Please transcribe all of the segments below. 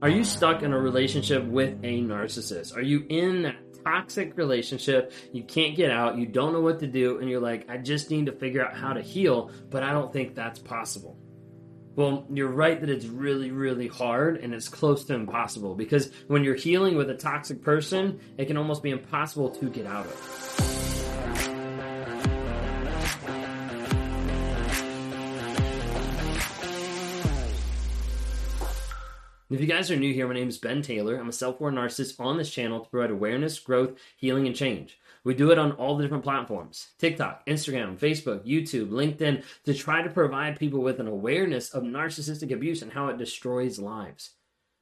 Are you stuck in a relationship with a narcissist? Are you in that toxic relationship? You can't get out, you don't know what to do, and you're like, I just need to figure out how to heal, but I don't think that's possible. Well, you're right that it's really, really hard and it's close to impossible because when you're healing with a toxic person, it can almost be impossible to get out of. If you guys are new here, my name is Ben Taylor. I'm a self aware narcissist on this channel to provide awareness, growth, healing, and change. We do it on all the different platforms TikTok, Instagram, Facebook, YouTube, LinkedIn to try to provide people with an awareness of narcissistic abuse and how it destroys lives.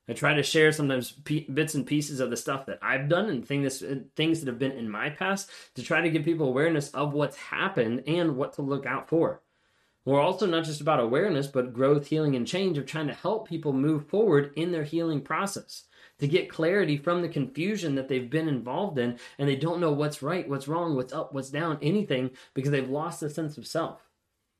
I try to share sometimes bits and pieces of the stuff that I've done and things, things that have been in my past to try to give people awareness of what's happened and what to look out for. We're also not just about awareness, but growth, healing, and change of trying to help people move forward in their healing process to get clarity from the confusion that they've been involved in and they don't know what's right, what's wrong, what's up, what's down, anything because they've lost the sense of self.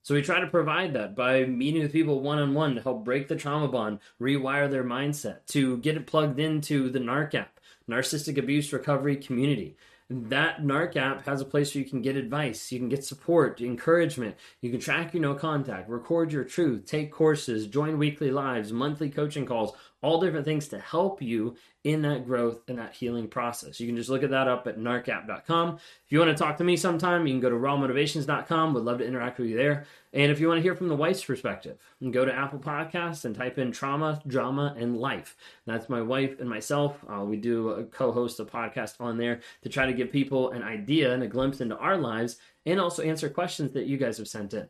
So we try to provide that by meeting with people one on one to help break the trauma bond, rewire their mindset, to get it plugged into the NARC app, Narcissistic Abuse Recovery Community that NARC app has a place where you can get advice, you can get support, encouragement, you can track your no contact, record your truth, take courses, join weekly lives, monthly coaching calls, all different things to help you in that growth and that healing process. You can just look at that up at narcapp.com. If you want to talk to me sometime, you can go to rawmotivations.com. Would love to interact with you there. And if you want to hear from the wife's perspective, go to Apple Podcasts and type in trauma, drama, and life. That's my wife and myself. Uh, we do a co-host a podcast on there to try to give people an idea and a glimpse into our lives and also answer questions that you guys have sent in.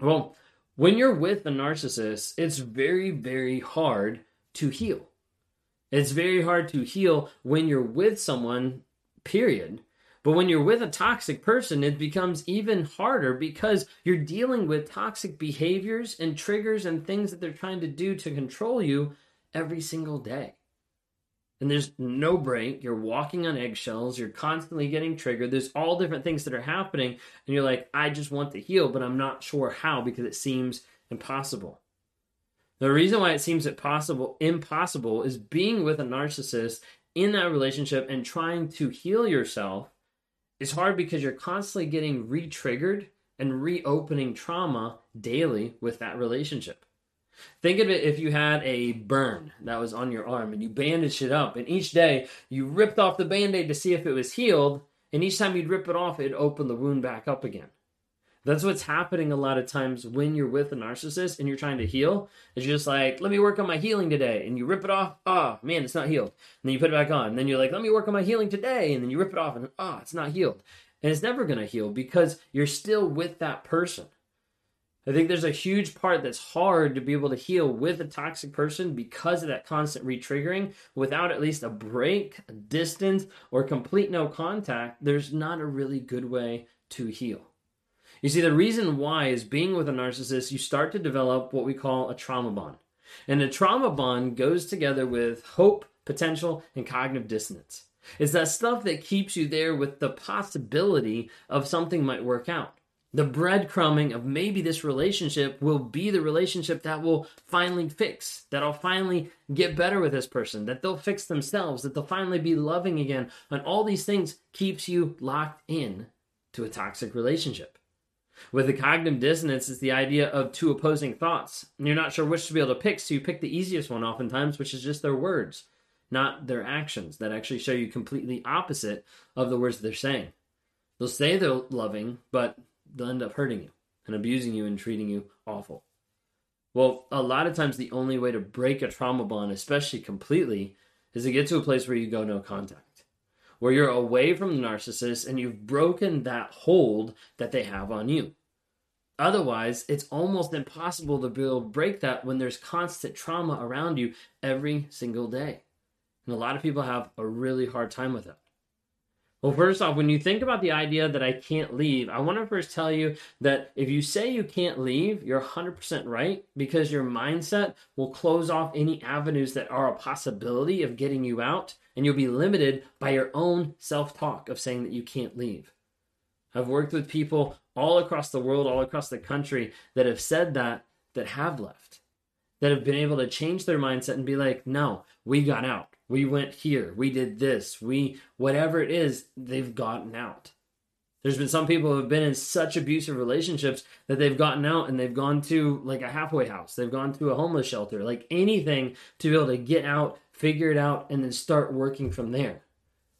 Well, when you're with a narcissist, it's very, very hard to heal. It's very hard to heal when you're with someone, period. But when you're with a toxic person, it becomes even harder because you're dealing with toxic behaviors and triggers and things that they're trying to do to control you every single day. And there's no break. You're walking on eggshells. You're constantly getting triggered. There's all different things that are happening. And you're like, I just want to heal, but I'm not sure how because it seems impossible. The reason why it seems impossible impossible is being with a narcissist in that relationship and trying to heal yourself is hard because you're constantly getting re-triggered and reopening trauma daily with that relationship. Think of it if you had a burn that was on your arm and you bandaged it up, and each day you ripped off the band aid to see if it was healed, and each time you'd rip it off, it'd open the wound back up again. That's what's happening a lot of times when you're with a narcissist and you're trying to heal. You're just like, let me work on my healing today, and you rip it off. Oh man, it's not healed. And then you put it back on. And then you're like, let me work on my healing today, and then you rip it off, and oh, it's not healed. And it's never gonna heal because you're still with that person. I think there's a huge part that's hard to be able to heal with a toxic person because of that constant re-triggering. Without at least a break, a distance, or complete no contact, there's not a really good way to heal. You see, the reason why is being with a narcissist, you start to develop what we call a trauma bond. And a trauma bond goes together with hope, potential, and cognitive dissonance. It's that stuff that keeps you there with the possibility of something might work out. The breadcrumbing of maybe this relationship will be the relationship that will finally fix, that I'll finally get better with this person, that they'll fix themselves, that they'll finally be loving again. And all these things keeps you locked in to a toxic relationship. With the cognitive dissonance, it's the idea of two opposing thoughts. And you're not sure which to be able to pick, so you pick the easiest one oftentimes, which is just their words, not their actions that actually show you completely opposite of the words they're saying. They'll say they're loving, but they'll end up hurting you and abusing you and treating you awful. Well, a lot of times the only way to break a trauma bond, especially completely, is to get to a place where you go no contact where you're away from the narcissist and you've broken that hold that they have on you. Otherwise, it's almost impossible to be able to break that when there's constant trauma around you every single day. And a lot of people have a really hard time with it. Well, first off, when you think about the idea that I can't leave, I want to first tell you that if you say you can't leave, you're 100% right because your mindset will close off any avenues that are a possibility of getting you out, and you'll be limited by your own self talk of saying that you can't leave. I've worked with people all across the world, all across the country that have said that, that have left. that have been able to change their mindset and be like, no, we got out. We went here. We did this. We, whatever it is, they've gotten out. There's been some people who have been in such abusive relationships that they've gotten out and they've gone to like a halfway house. They've gone to a homeless shelter, like anything to be able to get out, figure it out, and then start working from there.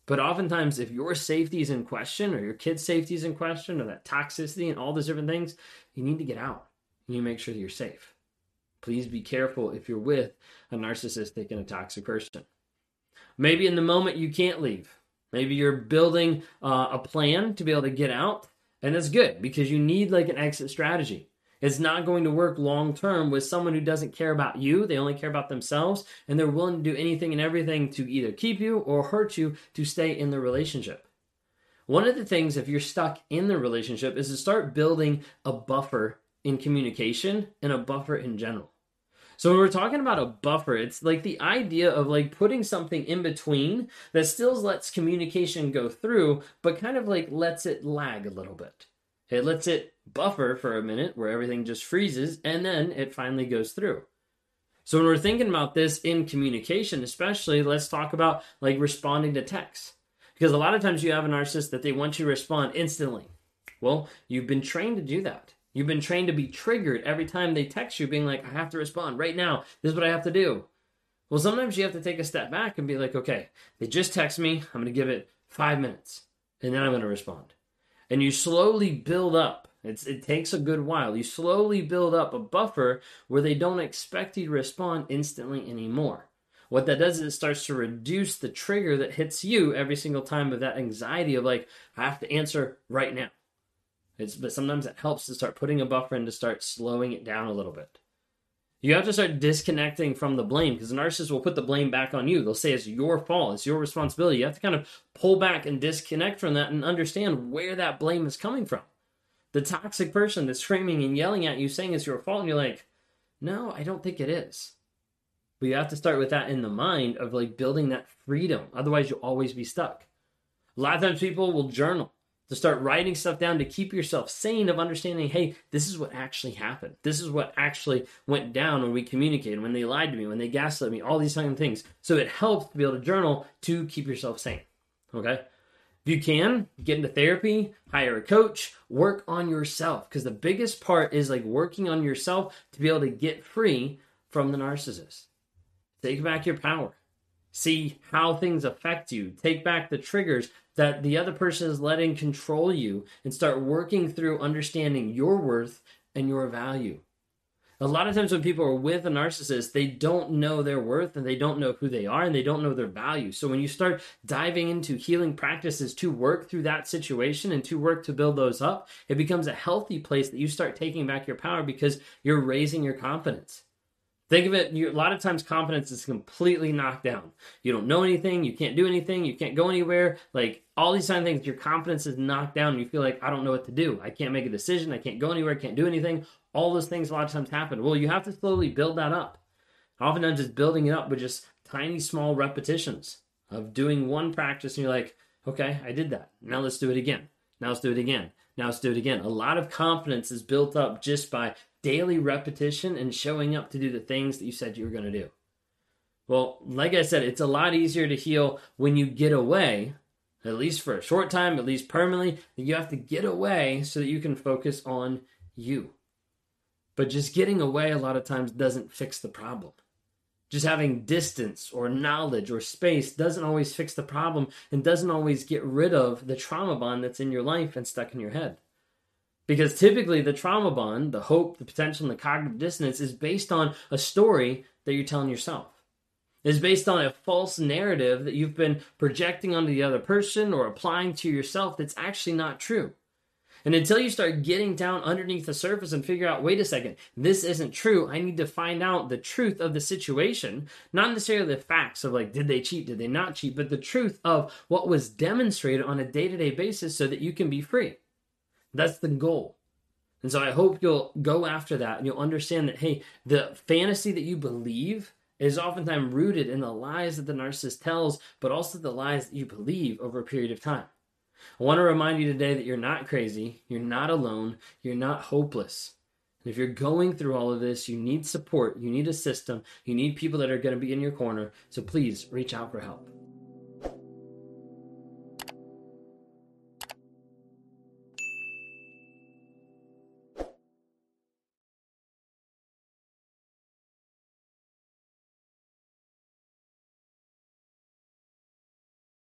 But oftentimes, if your safety is in question or your kid's safety is in question or that toxicity and all those different things, you need to get out. You make sure that you're safe. Please be careful if you're with a narcissistic and a toxic person. Maybe in the moment you can't leave. Maybe you're building uh, a plan to be able to get out, and that's good because you need like an exit strategy. It's not going to work long term with someone who doesn't care about you. They only care about themselves, and they're willing to do anything and everything to either keep you or hurt you to stay in the relationship. One of the things, if you're stuck in the relationship, is to start building a buffer in communication and a buffer in general. So when we're talking about a buffer, it's like the idea of like putting something in between that still lets communication go through, but kind of like lets it lag a little bit. It lets it buffer for a minute where everything just freezes and then it finally goes through. So when we're thinking about this in communication, especially, let's talk about like responding to text. Because a lot of times you have a narcissist that they want you to respond instantly. Well, you've been trained to do that. You've been trained to be triggered every time they text you, being like, I have to respond right now. This is what I have to do. Well, sometimes you have to take a step back and be like, okay, they just text me. I'm going to give it five minutes and then I'm going to respond. And you slowly build up. It's, it takes a good while. You slowly build up a buffer where they don't expect you to respond instantly anymore. What that does is it starts to reduce the trigger that hits you every single time of that anxiety of like, I have to answer right now. It's, but sometimes it helps to start putting a buffer and to start slowing it down a little bit. You have to start disconnecting from the blame because the narcissist will put the blame back on you. They'll say it's your fault, it's your responsibility. You have to kind of pull back and disconnect from that and understand where that blame is coming from. The toxic person that's screaming and yelling at you saying it's your fault, and you're like, no, I don't think it is. But you have to start with that in the mind of like building that freedom. Otherwise, you'll always be stuck. A lot of times people will journal to start writing stuff down to keep yourself sane of understanding hey this is what actually happened. This is what actually went down when we communicated when they lied to me when they gaslit me all these kind of things. So it helps to be able to journal to keep yourself sane okay? If you can get into therapy hire a coach work on yourself. Because the biggest part is like working on yourself to be able to get free from the narcissist. Take back your power see how things affect you take back the triggers that the other person is letting control you and start working through understanding your worth and your value. A lot of times when people are with a narcissist, they don't know their worth and they don't know who they are and they don't know their value. So when you start diving into healing practices to work through that situation and to work to build those up, it becomes a healthy place that you start taking back your power because you're raising your confidence. Think of it, you, a lot of times confidence is completely knocked down. You don't know anything, you can't do anything, you can't go anywhere. Like all these kind of things, your confidence is knocked down you feel like, I don't know what to do. I can't make a decision, I can't go anywhere, I can't do anything. All those things a lot of times happen. Well, you have to slowly build that up. Oftentimes it's building it up with just tiny, small repetitions of doing one practice and you're like, okay, I did that. Now let's do it again. Now let's do it again. Now let's do it again. A lot of confidence is built up just by daily repetition and showing up to do the things that you said you were going to do. Well, like I said, it's a lot easier to heal when you get away, at least for a short time, at least permanently. You have to get away so that you can focus on you. But just getting away a lot of times doesn't fix the problem. Just having distance or knowledge or space doesn't always fix the problem and doesn't always get rid of the trauma bond that's in your life and stuck in your head. Because typically the trauma bond, the hope, the potential, and the cognitive dissonance is based on a story that you're telling yourself. It's based on a false narrative that you've been projecting onto the other person or applying to yourself that's actually not true. And until you start getting down underneath the surface and figure out, wait a second, this isn't true, I need to find out the truth of the situation. Not necessarily the facts of like, did they cheat, did they not cheat, but the truth of what was demonstrated on a day to day basis so that you can be free. That's the goal. And so I hope you'll go after that and you'll understand that, hey, the fantasy that you believe is oftentimes rooted in the lies that the narcissist tells, but also the lies that you believe over a period of time. I want to remind you today that you're not crazy, you're not alone, you're not hopeless. And if you're going through all of this, you need support, you need a system, you need people that are going to be in your corner. So please reach out for help.